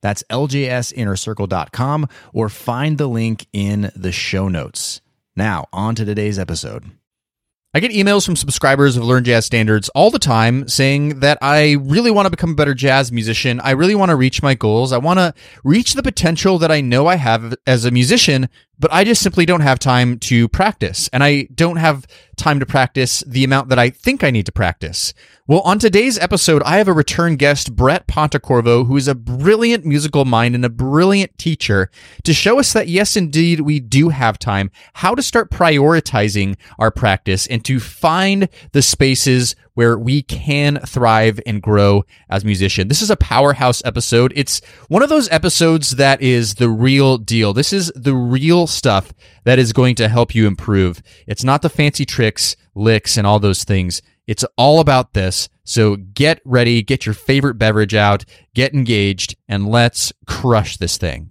That's ljsinnercircle.com or find the link in the show notes. Now, on to today's episode. I get emails from subscribers of Learn Jazz Standards all the time saying that I really want to become a better jazz musician. I really want to reach my goals. I want to reach the potential that I know I have as a musician, but I just simply don't have time to practice. And I don't have time to practice the amount that I think I need to practice. Well, on today's episode, I have a return guest, Brett Pontecorvo, who is a brilliant musical mind and a brilliant teacher, to show us that yes, indeed, we do have time, how to start prioritizing our practice and to find the spaces where we can thrive and grow as musicians. This is a powerhouse episode. It's one of those episodes that is the real deal. This is the real stuff that is going to help you improve. It's not the fancy tricks, licks, and all those things. It's all about this. So get ready, get your favorite beverage out, get engaged, and let's crush this thing.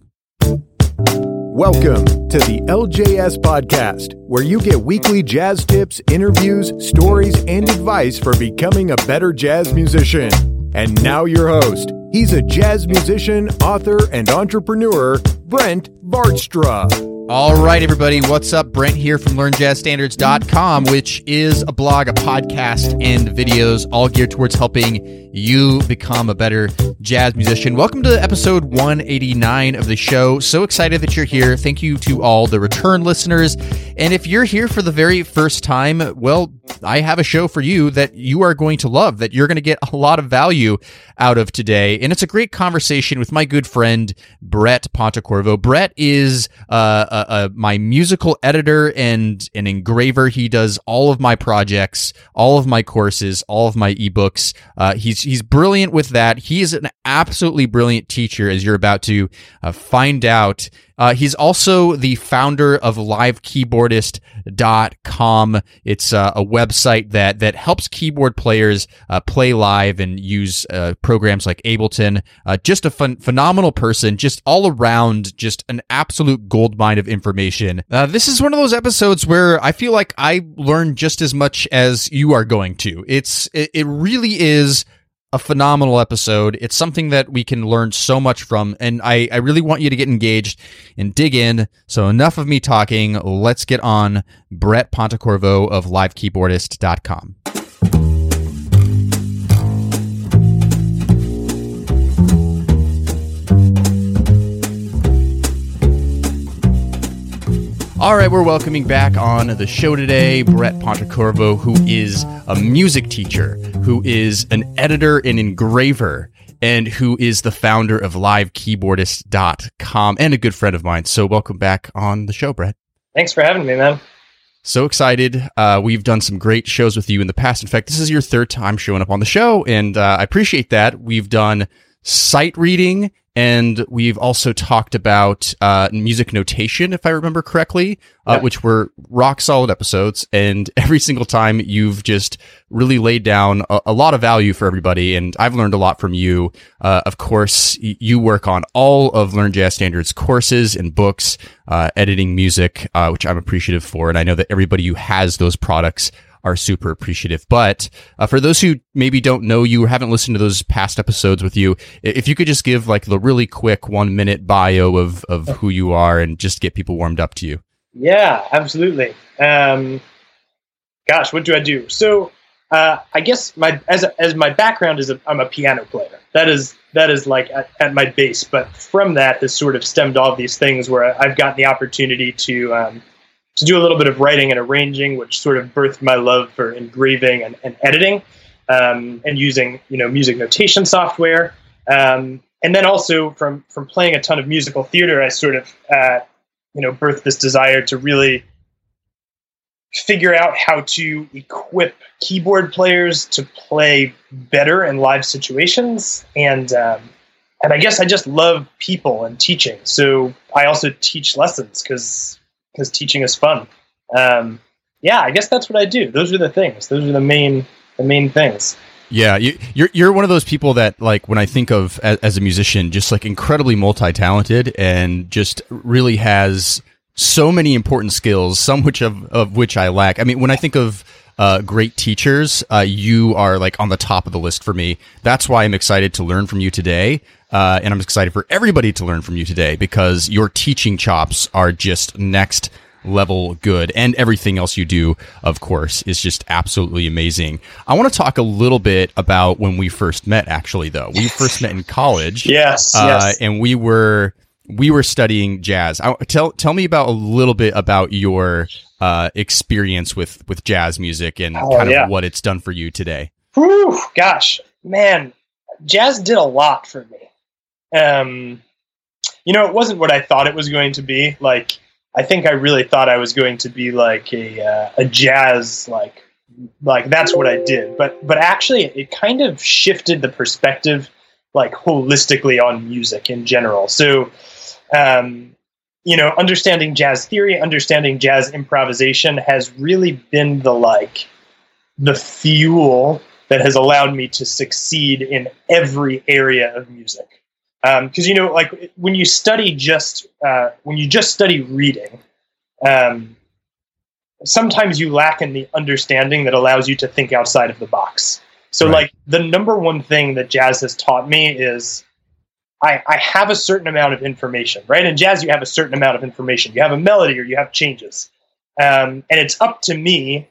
Welcome to the LJS Podcast, where you get weekly jazz tips, interviews, stories, and advice for becoming a better jazz musician. And now, your host. He's a jazz musician, author, and entrepreneur, Brent Vaartstra. All right, everybody, what's up? Brent here from LearnJazzStandards.com, which is a blog, a podcast, and videos all geared towards helping you become a better jazz musician. Welcome to episode 189 of the show. So excited that you're here. Thank you to all the return listeners. And if you're here for the very first time, well, I have a show for you that you are going to love, that you're going to get a lot of value out of today. And it's a great conversation with my good friend, Brett Pontecorvo. Brett is, uh, uh, uh, my musical editor and an engraver. He does all of my projects, all of my courses, all of my ebooks. Uh, he's he's brilliant with that. He is an absolutely brilliant teacher, as you're about to uh, find out. Uh, he's also the founder of livekeyboardist.com. It's uh, a website that that helps keyboard players uh, play live and use uh, programs like Ableton. Uh, just a fun, phenomenal person, just all around, just an absolute gold mine of information. Uh, this is one of those episodes where I feel like I learn just as much as you are going to. It's it, it really is a phenomenal episode. It's something that we can learn so much from, and I, I really want you to get engaged and dig in. So, enough of me talking. Let's get on Brett Pontecorvo of livekeyboardist.com. All right, we're welcoming back on the show today Brett Pontecorvo, who is a music teacher, who is an editor and engraver, and who is the founder of livekeyboardist.com and a good friend of mine. So, welcome back on the show, Brett. Thanks for having me, man. So excited. Uh, we've done some great shows with you in the past. In fact, this is your third time showing up on the show, and uh, I appreciate that. We've done sight reading and we've also talked about uh, music notation, if I remember correctly, uh, yeah. which were rock solid episodes. And every single time you've just really laid down a, a lot of value for everybody. And I've learned a lot from you. Uh, of course, y- you work on all of Learn Jazz Standards courses and books, uh, editing music, uh, which I'm appreciative for. And I know that everybody who has those products are super appreciative. But uh, for those who maybe don't know you or haven't listened to those past episodes with you, if you could just give like the really quick one minute bio of, of who you are and just get people warmed up to you. Yeah, absolutely. Um, gosh, what do I do? So uh, I guess my as as my background is I'm a piano player. That is that is like at, at, my base. But from that, this sort of stemmed all these things where I've gotten the opportunity to um, to do a little bit of writing and arranging, which sort of birthed my love for engraving and, and editing, um, and using you know music notation software. Um, and then also from from playing a ton of musical theater, I sort of uh, you know birthed this desire to really figure out how to equip keyboard players to play better in live situations. And um, and I guess I just love people and teaching. So I also teach lessons because because teaching is fun. Um, yeah, I guess that's what I do. Those are the things. Those are the main the main things. Yeah, you, you're you're one of those people that like when I think of as, as a musician, just like incredibly multi talented and just really has so many important skills, some which of of which I lack. I mean, when I think of uh, great teachers, uh, you are like on the top of the list for me. That's why I'm excited to learn from you today. Uh, and I'm excited for everybody to learn from you today because your teaching chops are just next level good and everything else you do of course is just absolutely amazing i want to talk a little bit about when we first met actually though we first met in college yes, uh, yes. and we were we were studying jazz I, tell tell me about a little bit about your uh, experience with with jazz music and Oh, kind of yeah. what it's done for you today Whew, gosh, man, jazz did a lot for me. Um, you know, it wasn't what I thought it was going to be. Like, I think I really thought I was going to be like a uh, a jazz like like that's what I did. But but actually, it kind of shifted the perspective like holistically on music in general. So. Um, you know, understanding jazz theory, understanding jazz improvisation has really been the like the fuel that has allowed me to succeed in every area of music. Because you know, like when you study just uh, when you just study reading, um, sometimes you lack in the understanding that allows you to think outside of the box. So, Right. like the number one thing that jazz has taught me is I, I have a certain amount of information, right? In jazz, you have a certain amount of information. You have a melody or you have changes. Um, and it's up to me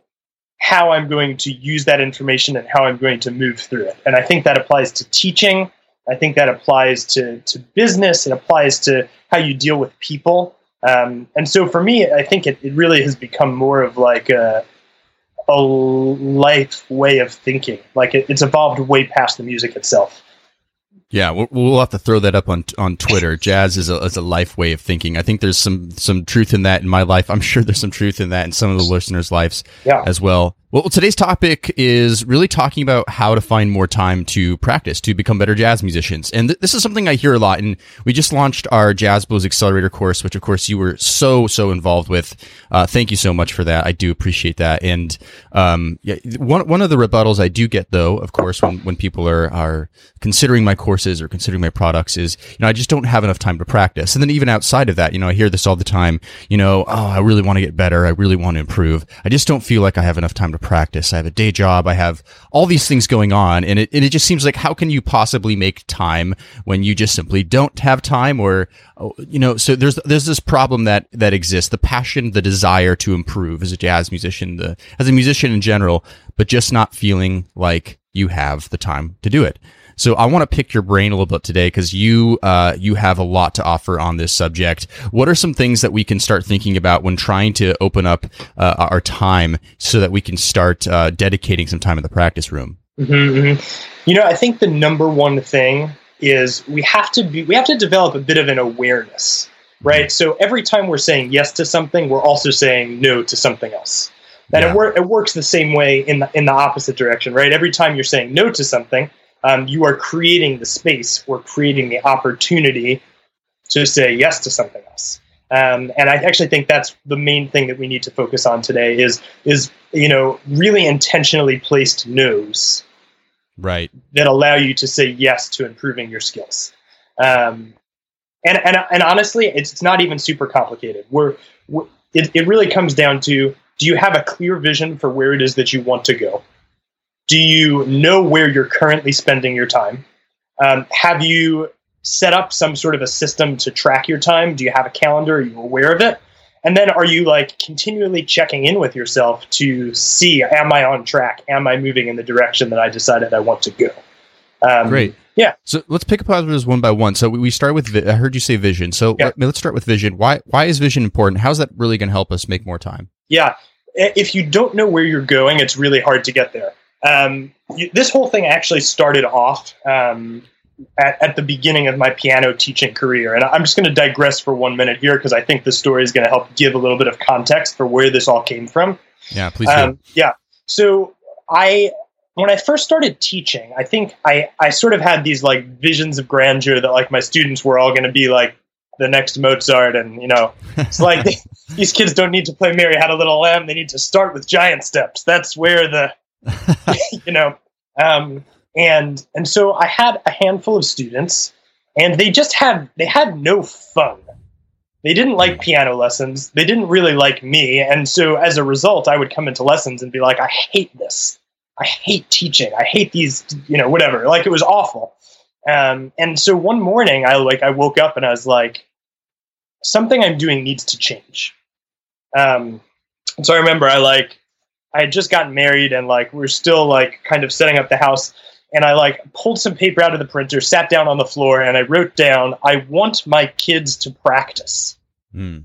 how I'm going to use that information and how I'm going to move through it. And I think that applies to teaching. I think that applies to, to business. It applies to how you deal with people. Um, and so for me, I think it, it really has become more of like a, a life way of thinking. Like it, it's evolved way past the music itself. Yeah, we'll, we'll have to throw that up on on Twitter. Jazz is a, is a life way of thinking. I think there's some some truth in that in my life. I'm sure there's some truth in that in some of the listeners' lives Yeah. as well. Well, today's topic is really talking about how to find more time to practice to become better jazz musicians. And th- this is something I hear a lot. And we just launched our Jazz Blues Accelerator course, which of course you were so, so involved with. Uh, thank you so much for that. I do appreciate that. And, um, yeah, one, one of the rebuttals I do get though, of course, when, when people are, are considering my courses or considering my products is, you know, I just don't have enough time to practice. And then even outside of that, you know, I hear this all the time, you know, oh, I really want to get better. I really want to improve. I just don't feel like I have enough time to practice. I have a day job. I have all these things going on. And it, and it just seems like how can you possibly make time when you just simply don't have time or, oh, you know, so there's, there's this problem that, that exists, the passion, the desire to improve as a jazz musician, the, as a musician in general, but just not feeling like you have the time to do it. So I want to pick your brain a little bit today because you uh, you have a lot to offer on this subject. What are some things that we can start thinking about when trying to open up uh, our time so that we can start uh, dedicating some time in the practice room? hmm You know, I think the number one thing is we have to be we have to develop a bit of an awareness, right? So every time we're saying yes to something, we're also saying no to something else. And Yeah. it, wor- it works the same way in the in the opposite direction, right? Every time you're saying no to something, um, you are creating the space or creating the opportunity to say yes to something else. Um, and I actually think that's the main thing that we need to focus on today is is you know really intentionally placed no's Right. that allow you to say yes to improving your skills. Um, and, and and honestly, it's, it's not even super complicated. We're, we're it, it really comes down to do you have a clear vision for where it is that you want to go? Do you know where you're currently spending your time? Um, have you set up some sort of a system to track your time? Do you have a calendar? Are you aware of it? And then are you like continually checking in with yourself to see, am I on track? Am I moving in the direction that I decided I want to go? Um, Great. yeah. So let's pick apart this one by one. So we start with. vi- I heard you say vision. So Yeah. let, let's start with vision. Why why is vision important? How's that really going to help us make more time? Yeah. If you don't know where you're going, it's really hard to get there. Um, you, this whole thing actually started off um, at, at the beginning of my piano teaching career. And I'm just going to digress for one minute here because I think the story is going to help give a little bit of context for where this all came from. Yeah, please do. Um, yeah. So I when I first started teaching, I think I, I sort of had these like visions of grandeur that like my students were all going to be like the next Mozart, and you know, it's like they, these kids don't need to play Mary Had a Little Lamb; they need to start with giant steps. That's where the, you know, um, and and so I had a handful of students, and they just had they had no fun. They didn't like piano lessons. They didn't really like me, and so as a result, I would come into lessons and be like, "I hate this." I hate teaching. I hate these, you know, whatever. Like it was awful. Um, and so one morning I like I woke up and I was like, something I'm doing needs to change. Um, and so I remember I like I had just gotten married and like we are still like kind of setting up the house and I like pulled some paper out of the printer, sat down on the floor, and I wrote down, I want my kids to practice. Mm.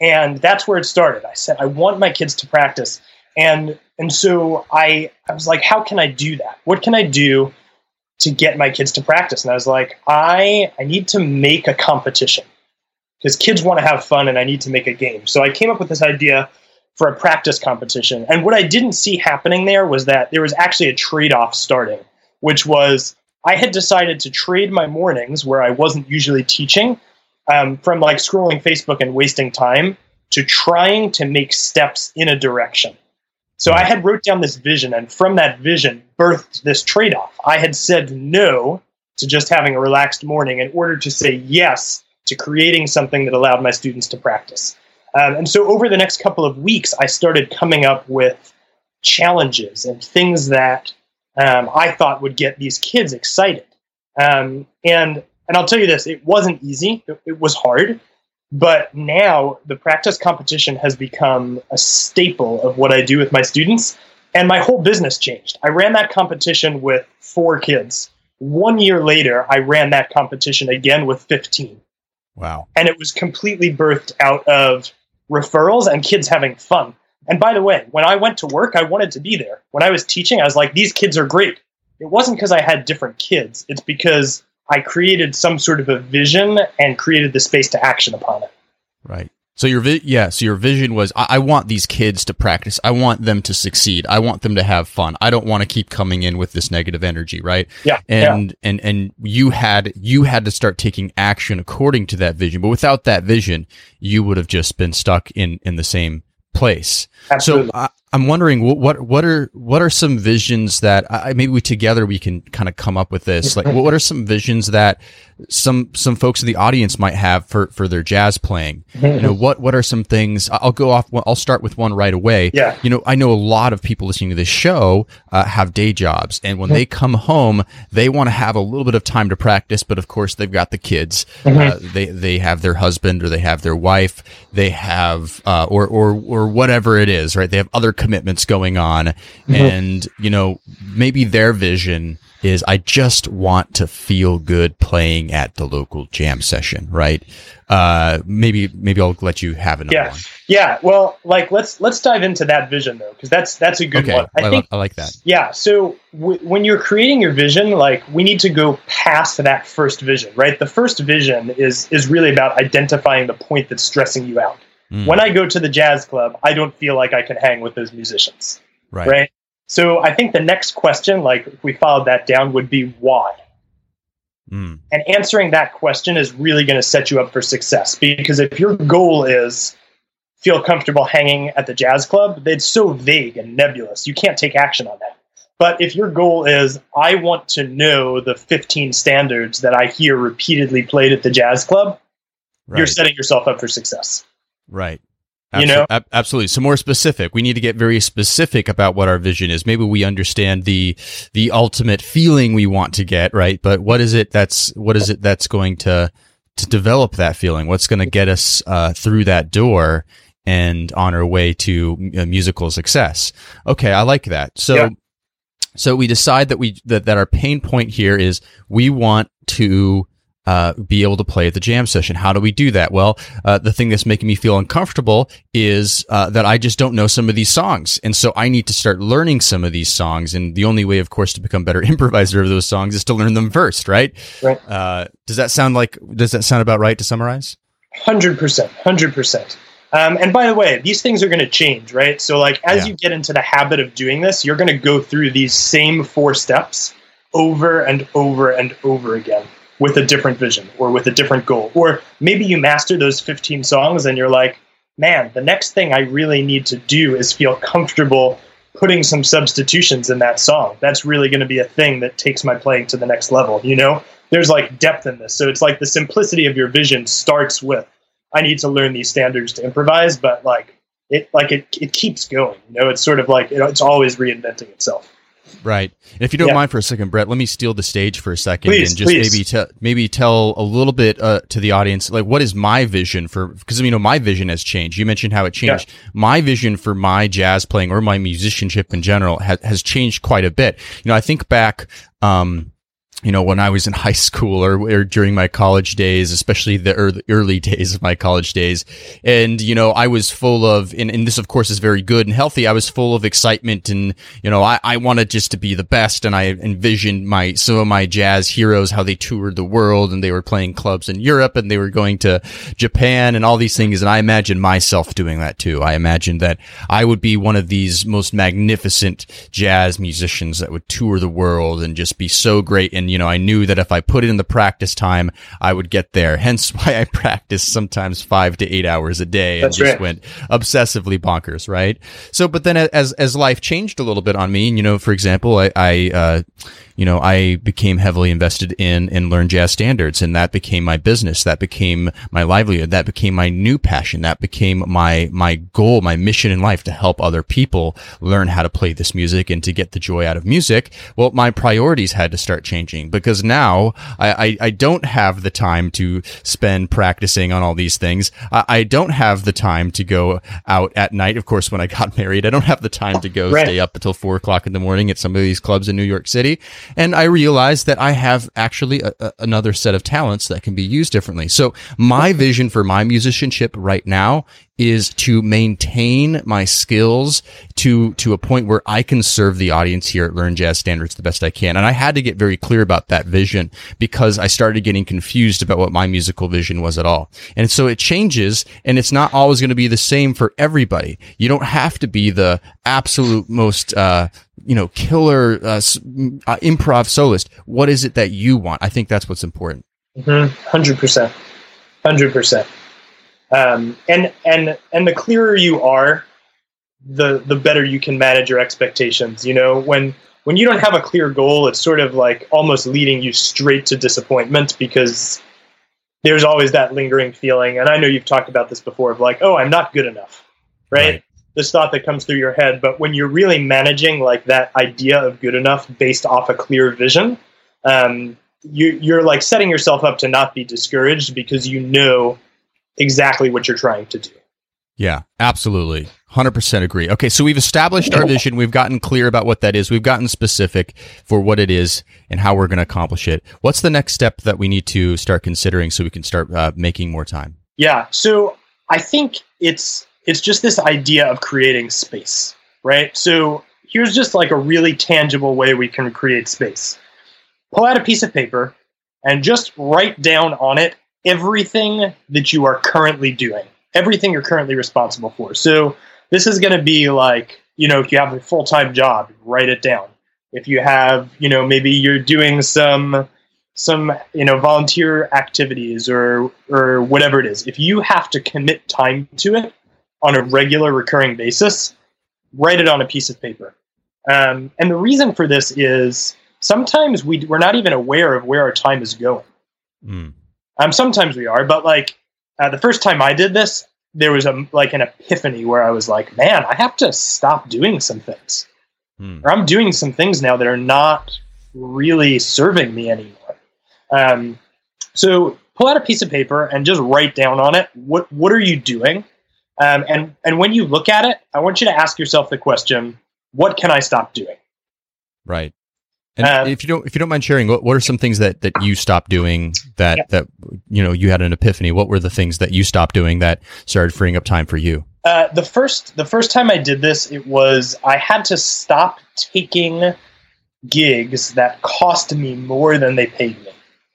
And that's where it started. I said, I want my kids to practice. And and so I I was like, how can I do that? What can I do to get my kids to practice? And I was like, I I need to make a competition because kids want to have fun and I need to make a game. So I came up with this idea for a practice competition. And what I didn't see happening there was that there was actually a trade-off starting, which was I had decided to trade my mornings where I wasn't usually teaching um, from like scrolling Facebook and wasting time to trying to make steps in a direction. So I had wrote down this vision, and from that vision birthed this trade off. I had said no to just having a relaxed morning in order to say yes to creating something that allowed my students to practice. Um, and so over the next couple of weeks, I started coming up with challenges and things that um, I thought would get these kids excited. Um, and and I'll tell you this: it wasn't easy. It, it was hard. But now the practice competition has become a staple of what I do with my students. And my whole business changed. I ran that competition with four kids. One year later, I ran that competition again with 15. Wow. And it was completely birthed out of referrals and kids having fun. And by the way, when I went to work, I wanted to be there. When I was teaching, I was like, these kids are great. It wasn't because I had different kids, it's because I created some sort of a vision and created the space to action upon it. Right. So your vi- yeah, so your vision was I-, I want these kids to practice. I want them to succeed. I want them to have fun. I don't want to keep coming in with this negative energy, right? Yeah. And yeah. and and you had you had to start taking action according to that vision. But without that vision, you would have just been stuck in in the same place. Absolutely. So I, I'm wondering what what are what are some visions that I, maybe we together we can kind of come up with this. Like, what are some visions that some some folks in the audience might have for for their jazz playing? You know, what what are some things? I'll go off. I'll start with one right away. Yeah. You know, I know a lot of people listening to this show uh, have day jobs, and when they come home, they want to have a little bit of time to practice. But of course, they've got the kids. Mm-hmm. Uh, they they have their husband or they have their wife. They have uh, or or or whatever it is, right? They have other commitments going on. Mm-hmm. And, you know, maybe their vision is I just want to feel good playing at the local jam session, right? Uh, maybe maybe I'll let you have another yeah. one. Yeah, well, like let's let's dive into that vision though, because that's that's a good okay. one. I, I think I like that. Yeah, so w- when you're creating your vision, like we need to go past that first vision, right? The first vision is is really about identifying the point that's stressing you out. Mm. When I go to the jazz club, I don't feel like I can hang with those musicians. Right. Right. So I think the next question, like if we followed that down, would be why? Mm. And answering that question is really going to set you up for success because if your goal is feel comfortable hanging at the jazz club, it's so vague and nebulous. You can't take action on that. But if your goal is, I want to know the 15 standards that I hear repeatedly played at the jazz club, right. you're setting yourself up for success. Right. Absol- you know, ab- absolutely. So more specific. We need to get very specific about what our vision is. Maybe we understand the the ultimate feeling we want to get, right? But what is it that's what is it that's going to to develop that feeling? What's going to get us uh, through that door and on our way to uh, musical success? Okay, I like that. So. Yeah. So we decide that we that, that our pain point here is we want to uh, be able to play at the jam session. How do we do that? Well, uh, the thing that's making me feel uncomfortable is uh, that I just don't know some of these songs, and so I need to start learning some of these songs. And the only way, of course, to become better improviser of those songs is to learn them first, right? Right. Uh, does that sound like? Does that sound about right to summarize? Hundred percent. Hundred percent. Um, and by the way, these things are going to change, right? So, like, as Yeah. you get into the habit of doing this, you're going to go through these same four steps over and over and over again with a different vision or with a different goal. Or maybe you master those 15 songs and you're like, man, the next thing I really need to do is feel comfortable putting some substitutions in that song. That's really going to be a thing that takes my playing to the next level, you know? There's like depth in this. So it's like the simplicity of your vision starts with I need to learn these standards to improvise, but like it like it it keeps going. You know, it's sort of like it, it's always reinventing itself. Right. And if you don't Yeah. mind for a second, Brett, let me steal the stage for a second Please, and just please. maybe tell maybe tell a little bit uh, to the audience like what is my vision for because you know my vision has changed. You mentioned how it changed. My vision for my jazz playing or my musicianship in general has has changed quite a bit. You know, I think back um you know, when I was in high school or, or during my college days, especially the early, early days of my college days. And, you know, I was full of, and, and this of course is very good and healthy. I was full of excitement and, you know, I, I wanted just to be the best. And I envisioned my, some of my jazz heroes, how they toured the world and they were playing clubs in Europe and they were going to Japan and all these things. And I imagined myself doing that too. I imagined that I would be one of these most magnificent jazz musicians that would tour the world and just be so great. And, you know, I knew that if I put it in the practice time, I would get there. Hence why I practiced sometimes five to eight hours a day and That's just right. went obsessively bonkers, right? So, but then as, as life changed a little bit on me, and you know, for example, I, I, uh, you know, I became heavily invested in and Learn jazz standards and that became my business. That became my livelihood. That became my new passion. That became my, my goal, my mission in life to help other people learn how to play this music and to get the joy out of music. Well, my priorities had to start changing because now I, I, I don't have the time to spend practicing on all these things. I, I don't have the time to go out at night. Of course, when I got married, I don't have the time to go Right. stay up until four o'clock in the morning at some of these clubs in New York City. And I realized that I have actually a, a, another set of talents that can be used differently. So my vision for my musicianship right now is to maintain my skills to to a point where I can serve the audience here at Learn Jazz Standards the best I can. And I had to get very clear about that vision because I started getting confused about what my musical vision was at all. And so it changes and it's not always going to be the same for everybody. You don't have to be the absolute most uh you know, killer uh, uh, improv soloist. What is it that you want? I think that's what's important. Hundred percent, hundred percent. Um, And and and the clearer you are, the the better you can manage your expectations. You know, when when you don't have a clear goal, it's sort of like almost leading you straight to disappointment because there's always that lingering feeling. And I know you've talked about this before of like, oh, I'm not good enough, right? Right. This thought that comes through your head. But when you're really managing like that idea of good enough based off a clear vision, um, you, you're like setting yourself up to not be discouraged because you know exactly what you're trying to do. Yeah, absolutely. 100% agree. Okay, so we've established our vision. We've gotten clear about what that is. We've gotten specific for what it is and how we're going to accomplish it. What's the next step that we need to start considering so we can start uh, making more time? Yeah. So I think it's it's just this idea of creating space, right? So here's just like a really tangible way we can create space. Pull out a piece of paper and just write down on it everything that you are currently doing, everything you're currently responsible for. So this is going to be like, you know, if you have a full-time job, write it down. If you have, you know, maybe you're doing some some you know volunteer activities or or whatever it is if you have to commit time to it on a regular recurring basis write it on a piece of paper um, and the reason for this is sometimes we, we're not even aware of where our time is going Mm. um, sometimes we are but like uh, the first time i did this there was a like an epiphany where i was like man i have to stop doing some things Mm. or I'm doing some things now that are not really serving me anymore. Um, so pull out a piece of paper and just write down on it what what are you doing, um, and and when you look at it, I want you to ask yourself the question: What can I stop doing? Right. And Uh, if you don't, if you don't mind sharing, what, what are some things that, that you stopped doing that, Yeah. that, you know, you had an epiphany? What were the things that you stopped doing that started freeing up time for you? Uh, the first the first time I did this, it was I had to stop taking gigs that cost me more than they paid me.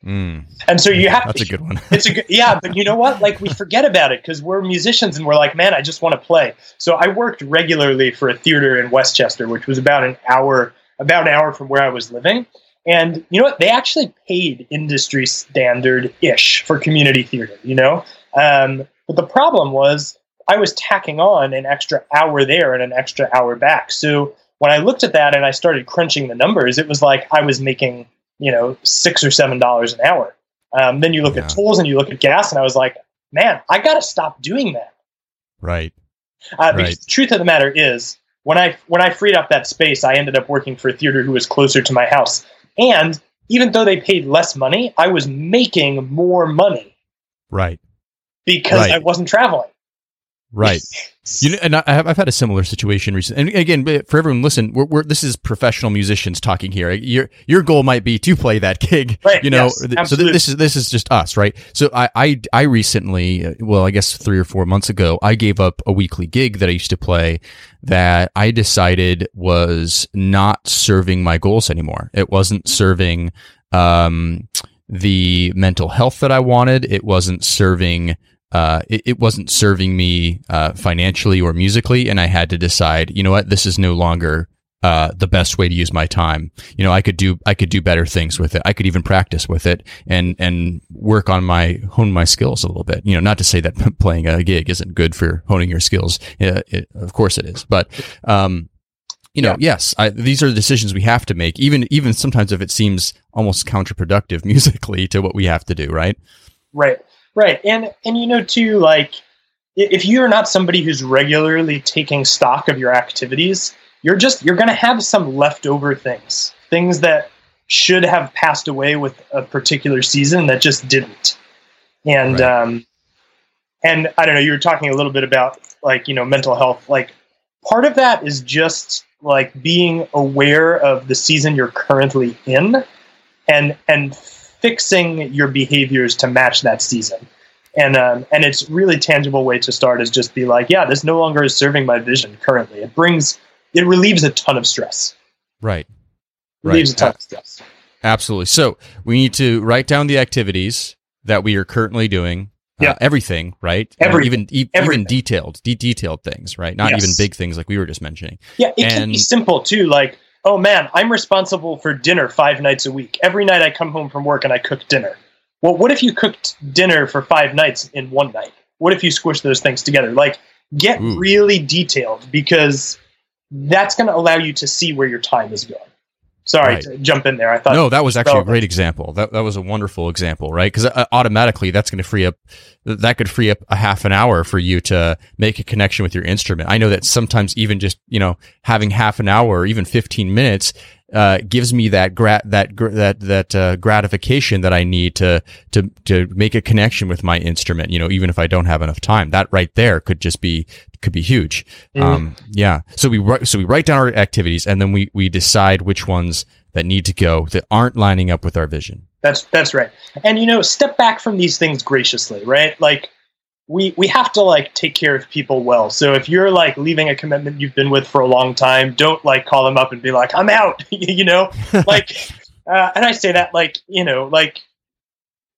Mm. And so you have to. That's to, a good one. it's a good, yeah, but you know what? Like we forget about it because we're musicians and we're like, man, I just want to play. So I worked regularly for a theater in Westchester, which was about an hour, about an hour from where I was living. And you know what? They actually paid industry standard ish for community theater, you know? Um, but the problem was I was tacking on an extra hour there and an extra hour back. So when I looked at that and I started crunching the numbers, it was like I was making, you know, six or seven dollars an hour. Um, then you look Yeah. at tools and you look at gas, and I was like, man, I got to stop doing that. Right. Uh, because the truth of the matter is, when I when I freed up that space, I ended up working for a theater who was closer to my house, and even though they paid less money, I was making more money Right. because Right. I wasn't traveling. Right. You know, and I have, I've had a similar situation recently. And again, for everyone, listen, we're, we're this is professional musicians talking here. Your your goal might be to play that gig, Right, You know, yes, so absolutely. this is this is just us, right? So I I I recently, uh, well, I guess three or four months ago, I gave up a weekly gig that I used to play that I decided was not serving my goals anymore. It wasn't serving um, the mental health that I wanted. It wasn't serving uh, it, it wasn't serving me uh, financially or musically, and I had to decide, you know what, this is no longer uh, the best way to use my time. You know, I could do I could do better things with it. I could even practice with it and and work on my hone my skills a little bit. You know, not to say that playing a gig isn't good for honing your skills. Uh, it, of course it is, but um, you know, yes, I, these are the decisions we have to make. Even even sometimes if it seems almost counterproductive musically to what we have to do, right? Right, right, and and you know too, like if you're not somebody who's regularly taking stock of your activities, you're just you're going to have some leftover things, things that should have passed away with a particular season that just didn't, and Right. um, and I don't know. You were talking a little bit about like you know mental health, like part of that is just like being aware of the season you're currently in and and fixing your behaviors to match that season and um, and it's really tangible way to start is just be like yeah this no longer is serving my vision currently it brings it relieves a ton of stress Right. relieves Right. a ton of stress Absolutely. So we need to write down the activities that we are currently doing. Yeah. Uh, everything, right? You know, even e- Everything. even detailed, de- detailed things, right? Not Yes. even big things like we were just mentioning. yeah it can be simple too like oh man i'm responsible for dinner five nights a week. Every night i come home from work and i cook dinner. Well what if you cooked dinner for five nights in one night? What if you squish those things together? Like get Ooh. really detailed because that's going to allow you to see where your time is going sorry Right. to jump in there i thought No, that was actually a great example. That that was a wonderful example, right? Because uh, automatically that's going to free up that could free up a half an hour for you to make a connection with your instrument. I know that sometimes even just you know having half an hour or even fifteen minutes uh, gives me that grat that gr- that that uh, gratification that I need to to to make a connection with my instrument. You know, even if I don't have enough time, that right there could just be could be huge. Mhm. Um, yeah. So we write so we write down our activities and then we we decide which ones that need to go that aren't lining up with our vision. That's that's right. And you know, step back from these things graciously, right? Like we we have to like take care of people well. So if you're like leaving a commitment you've been with for a long time, don't like call them up and be like, "I'm out," you know? Like uh, and I say that like, you know, like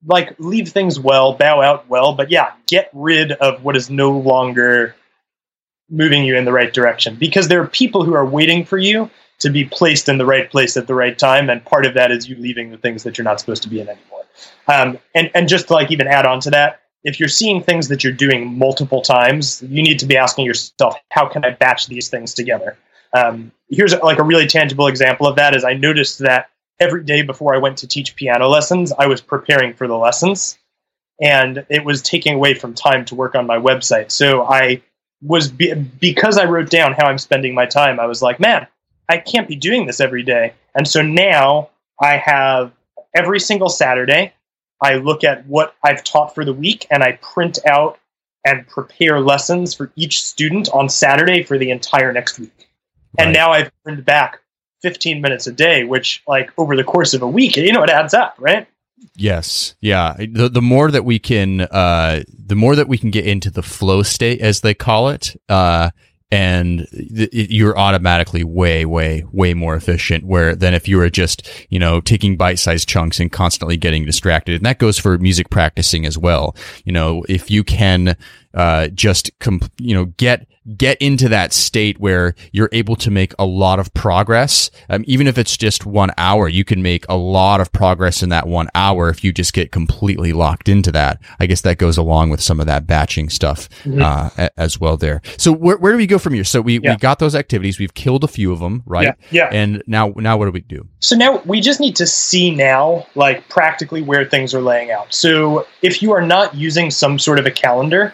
like leave things well, bow out well, but yeah, get rid of what is no longer moving you in the right direction because there are people who are waiting for you to be placed in the right place at the right time, and part of that is you leaving the things that you're not supposed to be in anymore. Um, and and just to like even add on to that, if you're seeing things that you're doing multiple times, you need to be asking yourself, how can I batch these things together? Um, here's like a really tangible example of that is I noticed that every day before I went to teach piano lessons, I was preparing for the lessons, and it was taking away from time to work on my website. So I was be- because I wrote down how I'm spending my time. I was like, man, I can't be doing this every day. And so now I have every single Saturday, I look at what I've taught for the week and I print out and prepare lessons for each student on Saturday for the entire next week. And now I've earned back 15 minutes a day, which, like, over the course of a week, you know, it adds up, right? Yes. Yeah. The the more that we can uh the more that we can get into the flow state as they call it, uh and th- you're automatically way, way, way more efficient. Where than if you were just, you know, taking bite-sized chunks and constantly getting distracted. And that goes for music practicing as well. You know, if you can uh, just, comp- you know, get get into that state where you're able to make a lot of progress. Um, even if it's just one hour, you can make a lot of progress in that one hour if you just get completely locked into that. I guess that goes along with some of that batching stuff mm-hmm. uh, as well there. So where, where do we go from here? So we, yeah. we got those activities. We've killed a few of them, right? Yeah. yeah. And now, now what do we do? So now we just need to see now, like practically where things are laying out. So if you are not using some sort of a calendar,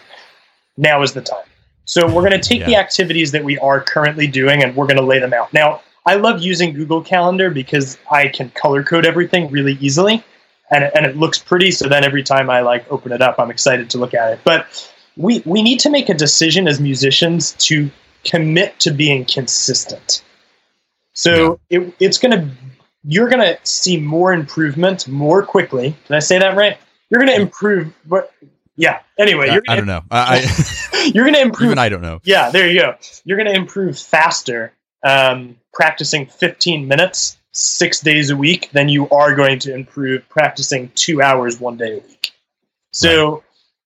now is the time. So we're going to take yeah. the activities that we are currently doing and we're going to lay them out. Now, I love using Google Calendar because I can color code everything really easily and it, and it looks pretty. So then every time I like open it up, I'm excited to look at it. But we, we need to make a decision as musicians to commit to being consistent. So yeah. it, it's going to, you're going to see more improvement more quickly. Did I say that right? You're going to improve, but yeah. Anyway, you're gonna, I don't know. I, you're going to improve. Even I don't know. Yeah, there you go. You're going to improve faster um, practicing 15 minutes six days a week than you are going to improve practicing two hours one day a week. So, right.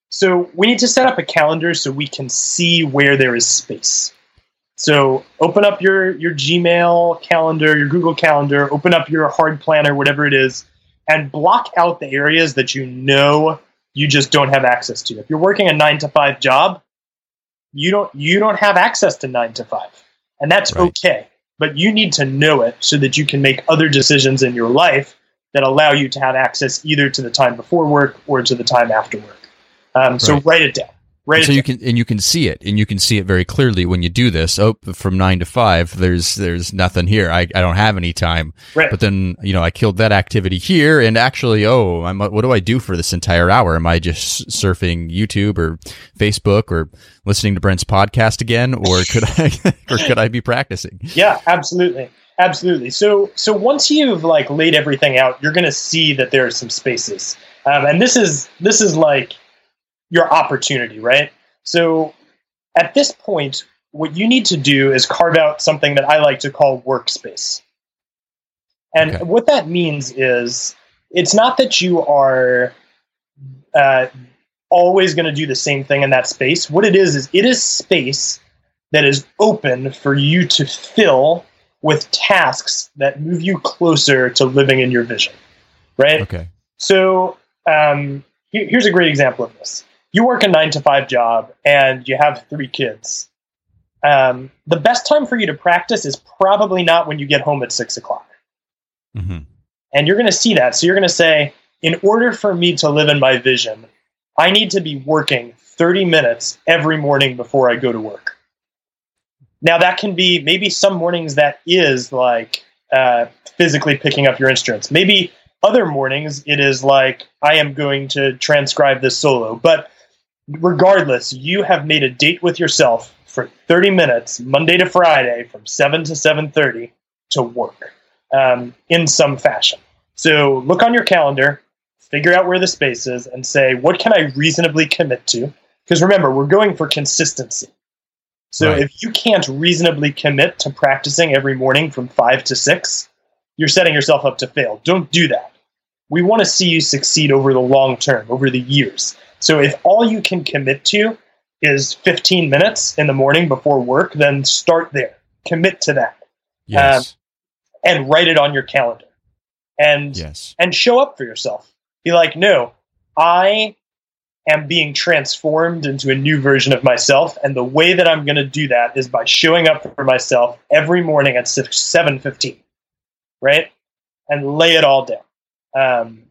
so we need to set up a calendar so we can see where there is space. So open up your your Gmail calendar, your Google Calendar, open up your hard planner, whatever it is, and block out the areas that you know you just don't have access to. If you're working a nine to five job, you don't you don't have access to nine to five, and that's right. okay. But you need to know it so that you can make other decisions in your life that allow you to have access either to the time before work or to the time after work. Um, so right. write it down. Right. So you can and you can see it, and you can see it very clearly when you do this. Oh, from nine to five, there's there's nothing here. I, I don't have any time. Right. But then you know I killed that activity here, and actually, oh, I'm, what do I do for this entire hour? Am I just surfing YouTube or Facebook or listening to Brent's podcast again, or could I or could I be practicing? Yeah, absolutely, absolutely. So so once you've like laid everything out, you're going to see that there are some spaces, um, and this is this is like your opportunity, right? So at this point, what you need to do is carve out something that I like to call workspace. And okay. what that means is it's not that you are uh, always going to do the same thing in that space. What it is, is it is space that is open for you to fill with tasks that move you closer to living in your vision. Right? Okay. So um, here's a great example of this you work a nine to five job and you have three kids. Um, the best time for you to practice is probably not when you get home at six o'clock. Mm-hmm. And you're going to see that. So you're going to say, in order for me to live in my vision, I need to be working 30 minutes every morning before I go to work. Now, that can be maybe some mornings that is like uh, physically picking up your instruments. Maybe other mornings it is like, I am going to transcribe this solo. But regardless, you have made a date with yourself for 30 minutes, Monday to Friday, from 7 to 7.30 to work um, in some fashion. So look on your calendar, figure out where the space is, and say, what can I reasonably commit to? Because remember, we're going for consistency. So right. if you can't reasonably commit to practicing every morning from 5 to 6, you're setting yourself up to fail. Don't do that. We want to see you succeed over the long term, over the years. So if all you can commit to is 15 minutes in the morning before work, then start there. Commit to that. Yes. Um, and write it on your calendar. And yes. and show up for yourself. Be like, no, I am being transformed into a new version of myself, and the way that I'm going to do that is by showing up for myself every morning at seven fifteen, right? And lay it all down, um,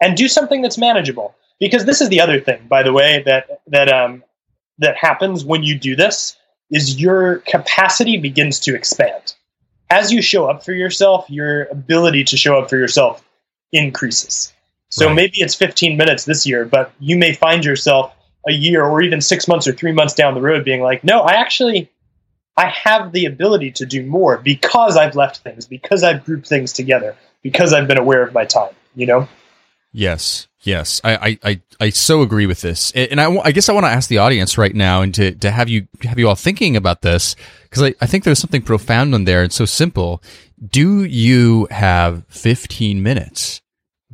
and do something that's manageable because this is the other thing, by the way, that that um, that happens when you do this is your capacity begins to expand. As you show up for yourself, your ability to show up for yourself increases. So right. maybe it's 15 minutes this year, but you may find yourself a year or even six months or three months down the road being like, no, I actually I have the ability to do more because I've left things, because I've grouped things together, because I've been aware of my time, you know? Yes, yes, I, I, I, I so agree with this, and I, I guess I want to ask the audience right now, and to, to have you have you all thinking about this because I, I think there's something profound in there and so simple. Do you have 15 minutes?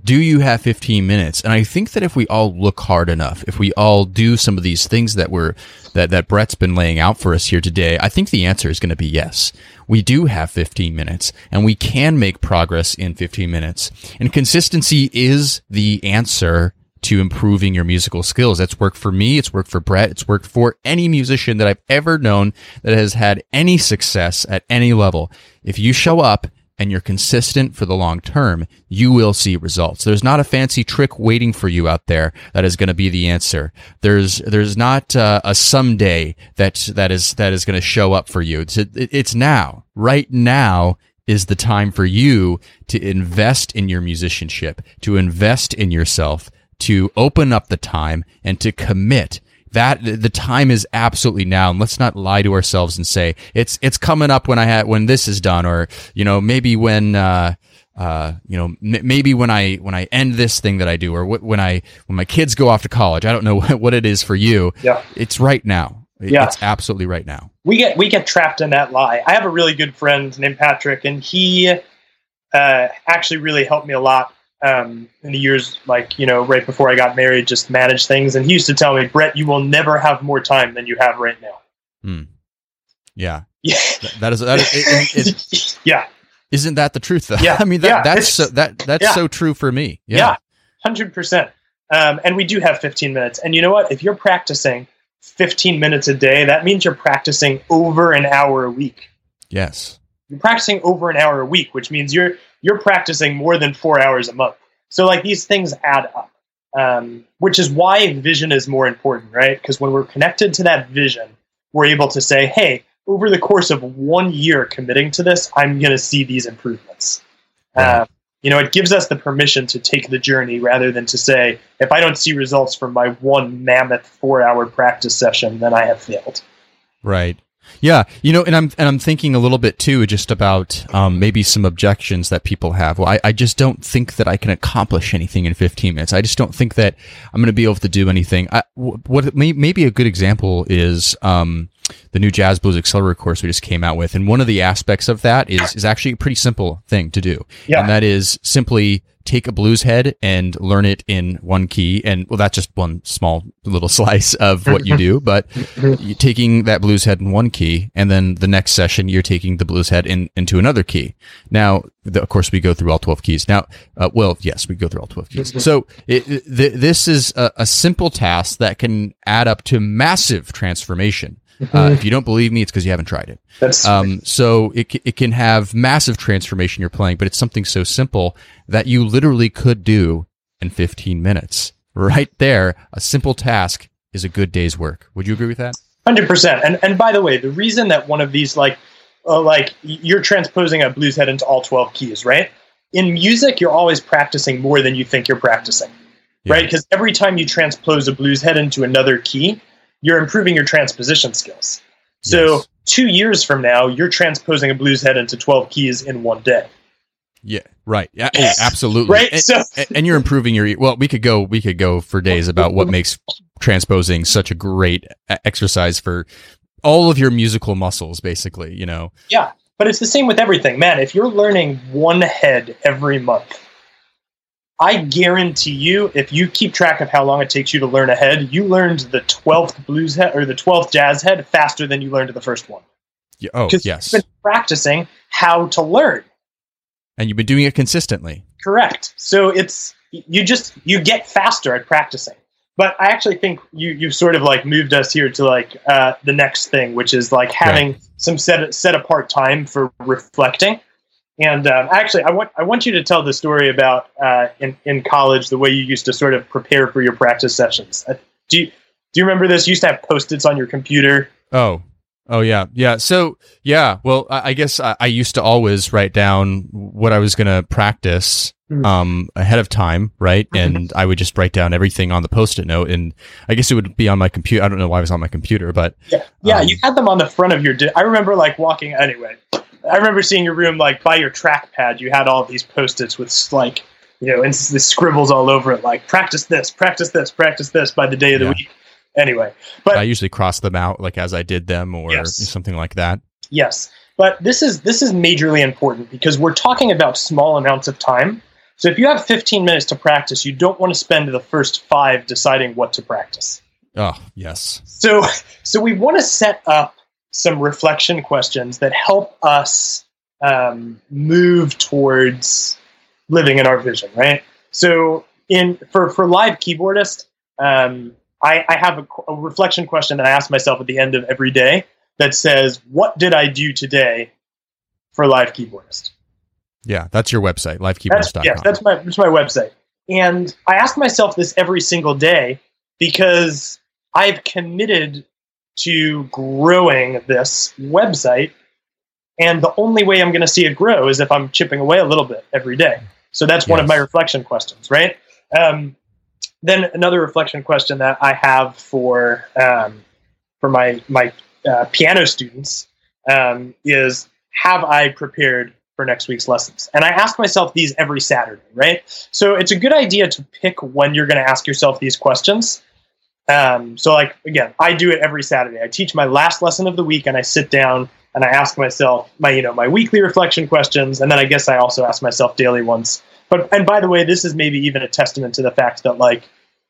Do you have 15 minutes? And I think that if we all look hard enough, if we all do some of these things that we're that that Brett's been laying out for us here today, I think the answer is going to be yes. We do have 15 minutes and we can make progress in 15 minutes. And consistency is the answer to improving your musical skills. That's worked for me. It's worked for Brett. It's worked for any musician that I've ever known that has had any success at any level. If you show up and you're consistent for the long term, you will see results. There's not a fancy trick waiting for you out there that is going to be the answer. There's there's not uh, a someday that that is that is going to show up for you. It's, it's now, right now is the time for you to invest in your musicianship, to invest in yourself, to open up the time and to commit that the time is absolutely now and let's not lie to ourselves and say it's it's coming up when i had when this is done or you know maybe when uh uh, you know, m- maybe when I when I end this thing that I do, or w- when I when my kids go off to college, I don't know what, what it is for you. Yeah, it's right now. Yeah. it's absolutely right now. We get we get trapped in that lie. I have a really good friend named Patrick, and he uh, actually really helped me a lot um, in the years like you know right before I got married, just manage things. And he used to tell me, Brett, you will never have more time than you have right now. Hmm. Yeah. Yeah. That, that is that is it, it, yeah. Isn't that the truth though? Yeah. I mean that yeah. that's so that that's yeah. so true for me. Yeah. Hundred yeah. percent. Um, and we do have 15 minutes. And you know what? If you're practicing 15 minutes a day, that means you're practicing over an hour a week. Yes. You're practicing over an hour a week, which means you're you're practicing more than four hours a month. So like these things add up, um, which is why vision is more important, right? Because when we're connected to that vision, we're able to say, hey, over the course of one year committing to this, I'm going to see these improvements. Uh, you know, it gives us the permission to take the journey rather than to say, if I don't see results from my one mammoth four hour practice session, then I have failed. Right. Yeah, you know, and I'm and I'm thinking a little bit too, just about um, maybe some objections that people have. Well, I, I just don't think that I can accomplish anything in 15 minutes. I just don't think that I'm going to be able to do anything. I, what may, maybe a good example is um, the new Jazz Blues Accelerator course we just came out with, and one of the aspects of that is is actually a pretty simple thing to do, yeah. and that is simply take a blues head and learn it in one key. And well, that's just one small little slice of what you do, but you're taking that blues head in one key. And then the next session, you're taking the blues head in, into another key. Now, the, of course, we go through all 12 keys. Now, uh, well, yes, we go through all 12 keys. So it, it, th- this is a, a simple task that can add up to massive transformation. Uh, if you don't believe me, it's because you haven't tried it. That's um, so it it can have massive transformation you're playing, but it's something so simple that you literally could do in 15 minutes. Right there, a simple task is a good day's work. Would you agree with that? Hundred percent. And and by the way, the reason that one of these like uh, like you're transposing a blues head into all 12 keys, right? In music, you're always practicing more than you think you're practicing, yeah. right? Because every time you transpose a blues head into another key, you're improving your transposition skills. So yes. two years from now, you're transposing a blues head into 12 keys in one day. Yeah, right. Yeah, absolutely. right. And, so, and you're improving your. Well, we could go. We could go for days about what makes transposing such a great exercise for all of your musical muscles, basically. You know. Yeah, but it's the same with everything, man. If you're learning one head every month, I guarantee you, if you keep track of how long it takes you to learn a head, you learned the twelfth blues head or the twelfth jazz head faster than you learned the first one. Yeah, oh, yes. You've been practicing how to learn, and you've been doing it consistently. Correct. So it's you just you get faster at practicing. But I actually think you you've sort of like moved us here to like uh, the next thing, which is like having right. some set set apart time for reflecting. And um, actually, I want I want you to tell the story about uh, in in college the way you used to sort of prepare for your practice sessions. Uh, do you do you remember this? You used to have post its on your computer. Oh, oh yeah, yeah. So yeah, well, I, I guess I, I, used to always write down what I was going to practice mm-hmm. um, ahead of time, right? Mm-hmm. And I would just write down everything on the post-it note, and I guess it would be on my computer. I don't know why it was on my computer, but yeah, yeah, um, you had them on the front of your. Di- I remember like walking anyway. I remember seeing your room like by your trackpad. You had all these post-its with like you know, and the scribbles all over it, like practice this, practice this, practice this by the day of the Yeah. week. Anyway, but I usually cross them out like as I did them or Yes. something like that. Yes, but this is this is majorly important because we're talking about small amounts of time. So if you have 15 minutes to practice, you don't want to spend the first five deciding what to practice. Oh, yes. So so we want to set up some reflection questions that help us um, move towards living in our vision, right? So in for for live keyboardist, um, I, I have a, a reflection question that I ask myself at the end of every day that says, "What did I do today for live keyboardist?" Yeah, that's your website, That's, livekeyboardist.com. yes, that's my that's my website, and I ask myself this every single day because I've committed to growing this website, and the only way I'm going to see it grow is if I'm chipping away a little bit every day. So that's one of my reflection questions, right? Um, then another reflection question that I have for um, for my my uh, piano students um, is: Have I prepared for next week's lessons? And I ask myself these every Saturday, right? So it's a good idea to pick when you're going to ask yourself these questions. Um, so, like again, I do it every Saturday. I teach my last lesson of the week, and I sit down and I ask myself my you know my weekly reflection questions, and then I guess I also ask myself daily ones. But and by the way, this is maybe even a testament to the fact that like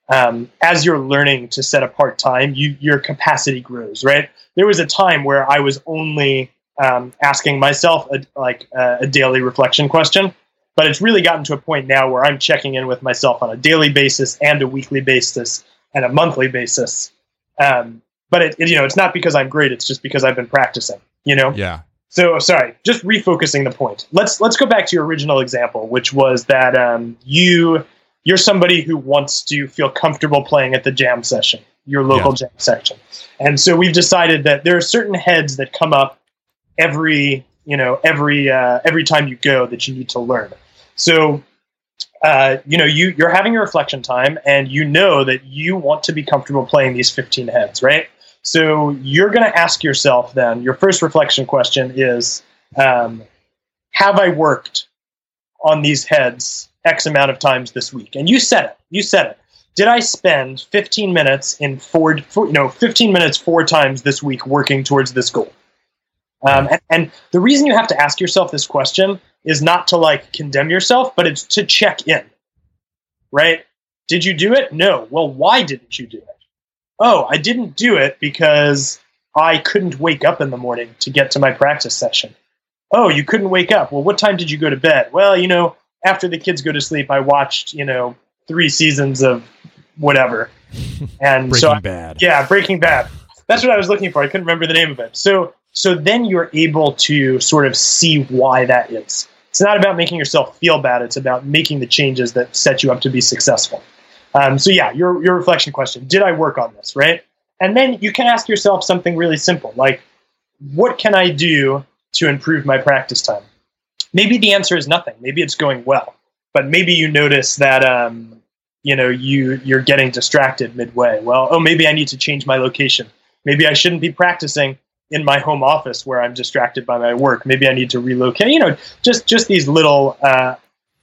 um, as you're learning to set apart time, you your capacity grows. Right? There was a time where I was only um, asking myself a, like a, a daily reflection question, but it's really gotten to a point now where I'm checking in with myself on a daily basis and a weekly basis and a monthly basis. Um, but it, it, you know, it's not because I'm great; it's just because I've been practicing. You know. yeah. So sorry, just refocusing the point. Let's let's go back to your original example, which was that um, you you're somebody who wants to feel comfortable playing at the jam session, your local jam section, and so we've decided that there are certain heads that come up every you know every uh, every time you go that you need to learn. So uh, you know you you're having your reflection time, and you know that you want to be comfortable playing these 15 heads, right? So you're going to ask yourself then, your first reflection question is um, Have I worked on these heads X amount of times this week? And you said it. You said it. Did I spend 15 minutes in four, four you know, 15 minutes four times this week working towards this goal? Um, and, and the reason you have to ask yourself this question is not to like condemn yourself, but it's to check in, right? Did you do it? No. Well, why didn't you do it? oh, I didn't do it because I couldn't wake up in the morning to get to my practice session. Oh, you couldn't wake up. Well, what time did you go to bed? Well, you know, after the kids go to sleep, I watched, you know, three seasons of whatever. And Breaking so, I- Bad. yeah, Breaking Bad. That's what I was looking for. I couldn't remember the name of it. So, so then you're able to sort of see why that is. It's not about making yourself feel bad. It's about making the changes that set you up to be successful. Um, so yeah, your your reflection question: Did I work on this? Right, and then you can ask yourself something really simple, like, what can I do to improve my practice time? Maybe the answer is nothing. Maybe it's going well, but maybe you notice that um, you know you you're getting distracted midway. Well, oh, maybe I need to change my location. Maybe I shouldn't be practicing in my home office where I'm distracted by my work. Maybe I need to relocate. You know, just just these little uh,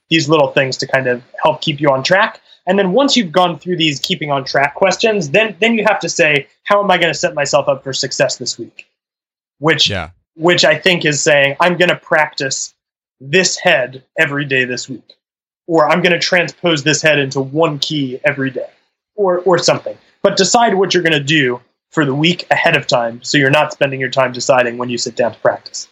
these little things to kind of help keep you on track. And then once you've gone through these keeping on track questions, then then you have to say, how am I going to set myself up for success this week? Which Yeah. which I think is saying I'm going to practice this head every day this week, or I'm going to transpose this head into one key every day, or or something. But decide what you're going to do for the week ahead of time, so you're not spending your time deciding when you sit down to practice.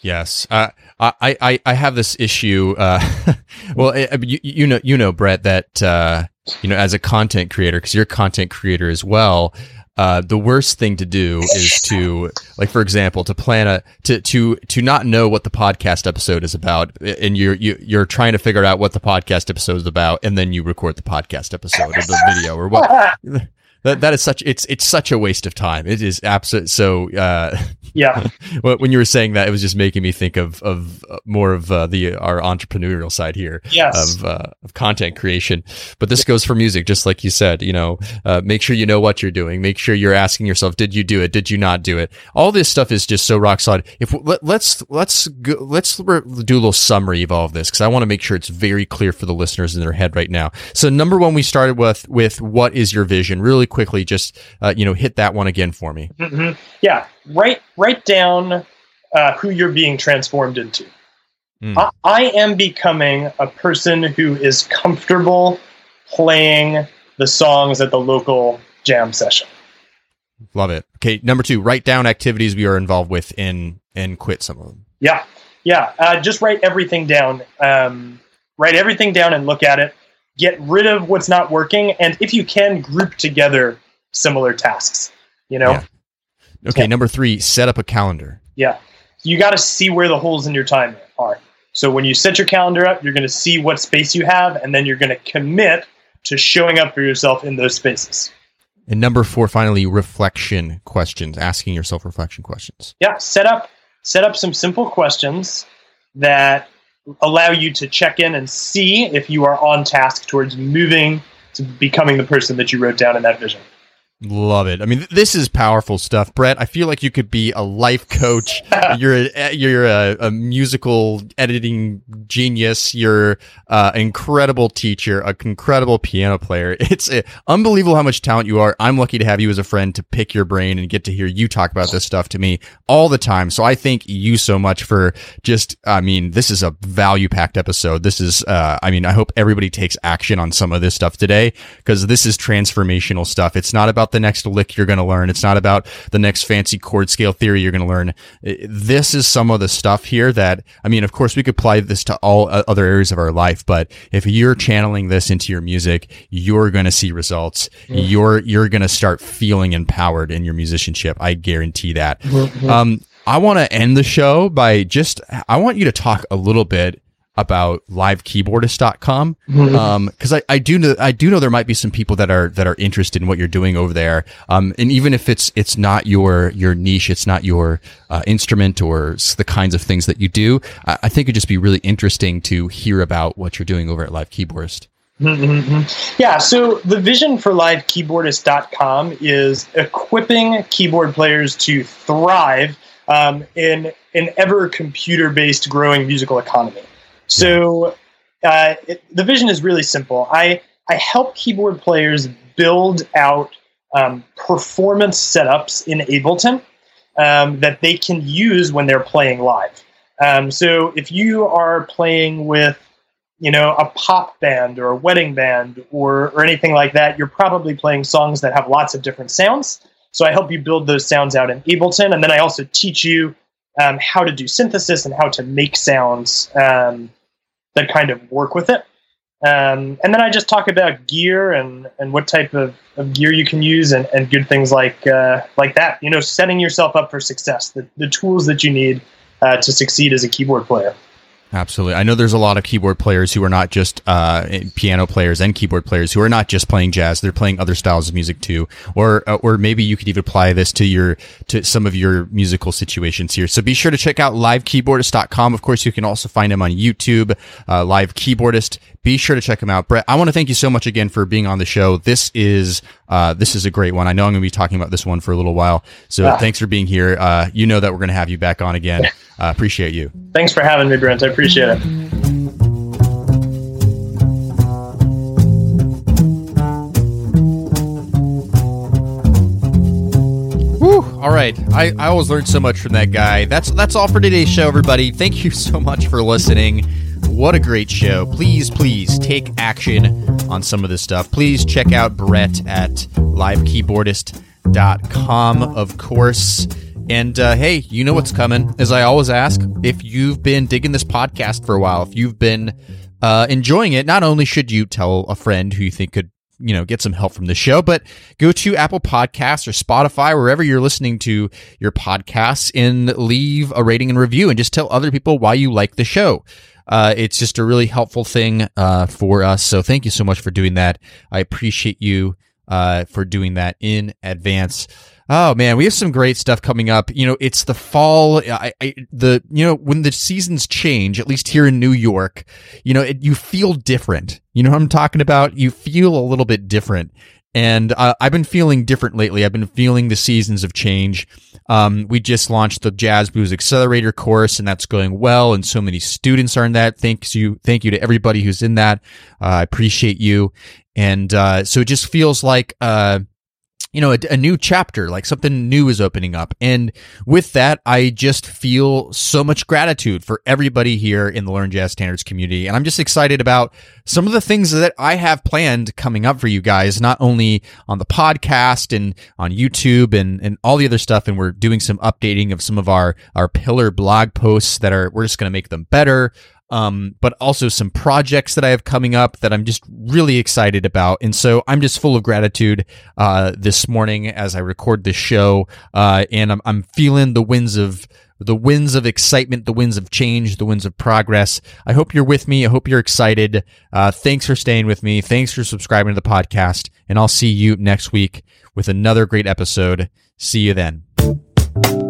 Yes, uh, I, I I have this issue. Uh, well, you, you know you know Brett that uh, you know as a content creator because you're a content creator as well. Uh, the worst thing to do is to like for example to plan a to to to not know what the podcast episode is about and you're you, you're trying to figure out what the podcast episode is about and then you record the podcast episode or the video or what that that is such it's it's such a waste of time. It is absolute so uh Yeah. when you were saying that, it was just making me think of of uh, more of uh, the our entrepreneurial side here Yes. of uh, of content creation. But this goes for music, just like you said. You know, uh, make sure you know what you're doing. Make sure you're asking yourself, did you do it? Did you not do it? All this stuff is just so rock solid. If let, let's let's go, let's re- do a little summary of all of this because I want to make sure it's very clear for the listeners in their head right now. So number one, we started with with what is your vision? Really quickly, just uh, you know, hit that one again for me. hmm Yeah. Write write down uh, who you're being transformed into. Mm. I, I am becoming a person who is comfortable playing the songs at the local jam session. Love it. Okay, number two, write down activities we are involved with and and quit some of them. Yeah, yeah. Uh, just write everything down. Um, write everything down and look at it. Get rid of what's not working, and if you can, group together similar tasks. You know, Yeah. Okay, Yeah. number three, set up a calendar. Yeah. You got to see where the holes in your time are. So when you set your calendar up, you're going to see what space you have, and then you're going to commit to showing up for yourself in those spaces. And number four, finally, reflection questions, asking yourself reflection questions. Yeah. Set up set up some simple questions that allow you to check in and see if you are on task towards moving to becoming the person that you wrote down in that vision. Love it. I mean, this is powerful stuff, Brett. I feel like you could be a life coach. you're a, you're a, a musical editing genius. You're uh, an incredible teacher, an incredible piano player. It's uh, unbelievable how much talent you are. I'm lucky to have you as a friend to pick your brain and get to hear you talk about this stuff to me all the time. So I thank you so much for just. I mean, this is a value packed episode. This is. Uh, I mean, I hope everybody takes action on some of this stuff today because this is transformational stuff. It's not about the next lick you're going to learn. It's not about the next fancy chord scale theory you're going to learn. This is some of the stuff here that, I mean, of course, we could apply this to all uh, other areas of our life, but if you're channeling this into your music, you're going to see results. You're, you're going to start feeling empowered in your musicianship. I guarantee that. Um, I want to end the show by just, I want you to talk a little bit about livekeyboardist.com um because I, I do know i do know there might be some people that are that are interested in what you're doing over there. Um and even if it's it's not your your niche it's not your uh, instrument or the kinds of things that you do I, I think it'd just be really interesting to hear about what you're doing over at live keyboardist. Yeah, so the vision for livekeyboardist.com is equipping keyboard players to thrive um, in an ever computer based growing musical economy. So uh, it, the vision is really simple. I, I help keyboard players build out um, performance setups in Ableton um, that they can use when they're playing live. Um, so if you are playing with you know, a pop band or a wedding band or, or anything like that, you're probably playing songs that have lots of different sounds. So I help you build those sounds out in Ableton. And then I also teach you um, how to do synthesis and how to make sounds um, that kind of work with it. Um, and then I just talk about gear and, and what type of, of gear you can use and, and good things like uh, like that. You know, setting yourself up for success, the, the tools that you need uh, to succeed as a keyboard player. Absolutely. I know there's a lot of keyboard players who are not just uh, piano players and keyboard players who are not just playing jazz. They're playing other styles of music too. Or uh, or maybe you could even apply this to your to some of your musical situations here. So be sure to check out livekeyboardist.com. Of course, you can also find him on YouTube, uh, Live Keyboardist. Be sure to check him out. Brett, I want to thank you so much again for being on the show. This is uh, this is a great one. I know I'm going to be talking about this one for a little while. So Ah. thanks for being here. Uh, you know that we're going to have you back on again. Uh, appreciate you. Thanks for having me, Brent. I appreciate it. Whew. All right. I, I always learned so much from that guy. That's that's all for today's show, everybody. Thank you so much for listening. What a great show. Please, please take action on some of this stuff. Please check out Brett at livekeyboardist.com, of course. And uh, hey, you know what's coming. As I always ask, if you've been digging this podcast for a while, if you've been uh, enjoying it, not only should you tell a friend who you think could you know get some help from the show but go to apple podcasts or spotify wherever you're listening to your podcasts and leave a rating and review and just tell other people why you like the show uh, it's just a really helpful thing uh, for us so thank you so much for doing that i appreciate you uh, for doing that in advance Oh man, we have some great stuff coming up. You know, it's the fall. I, I, the you know when the seasons change, at least here in New York, you know, it, you feel different. You know what I'm talking about? You feel a little bit different, and uh, I've been feeling different lately. I've been feeling the seasons of change. Um, we just launched the Jazz Blues Accelerator course, and that's going well. And so many students are in that. Thanks you, thank you to everybody who's in that. Uh, I appreciate you. And uh, so it just feels like uh, you know, a, a, new chapter, like something new is opening up. And with that, I just feel so much gratitude for everybody here in the Learn Jazz Standards community. And I'm just excited about some of the things that I have planned coming up for you guys, not only on the podcast and on YouTube and, and all the other stuff. And we're doing some updating of some of our, our pillar blog posts that are, we're just going to make them better um, but also some projects that I have coming up that I'm just really excited about. And so I'm just full of gratitude uh, this morning as I record this show, uh, and I'm, I'm feeling the winds of the winds of excitement, the winds of change, the winds of progress. I hope you're with me. I hope you're excited. Uh, thanks for staying with me. Thanks for subscribing to the podcast, and I'll see you next week with another great episode. See you then.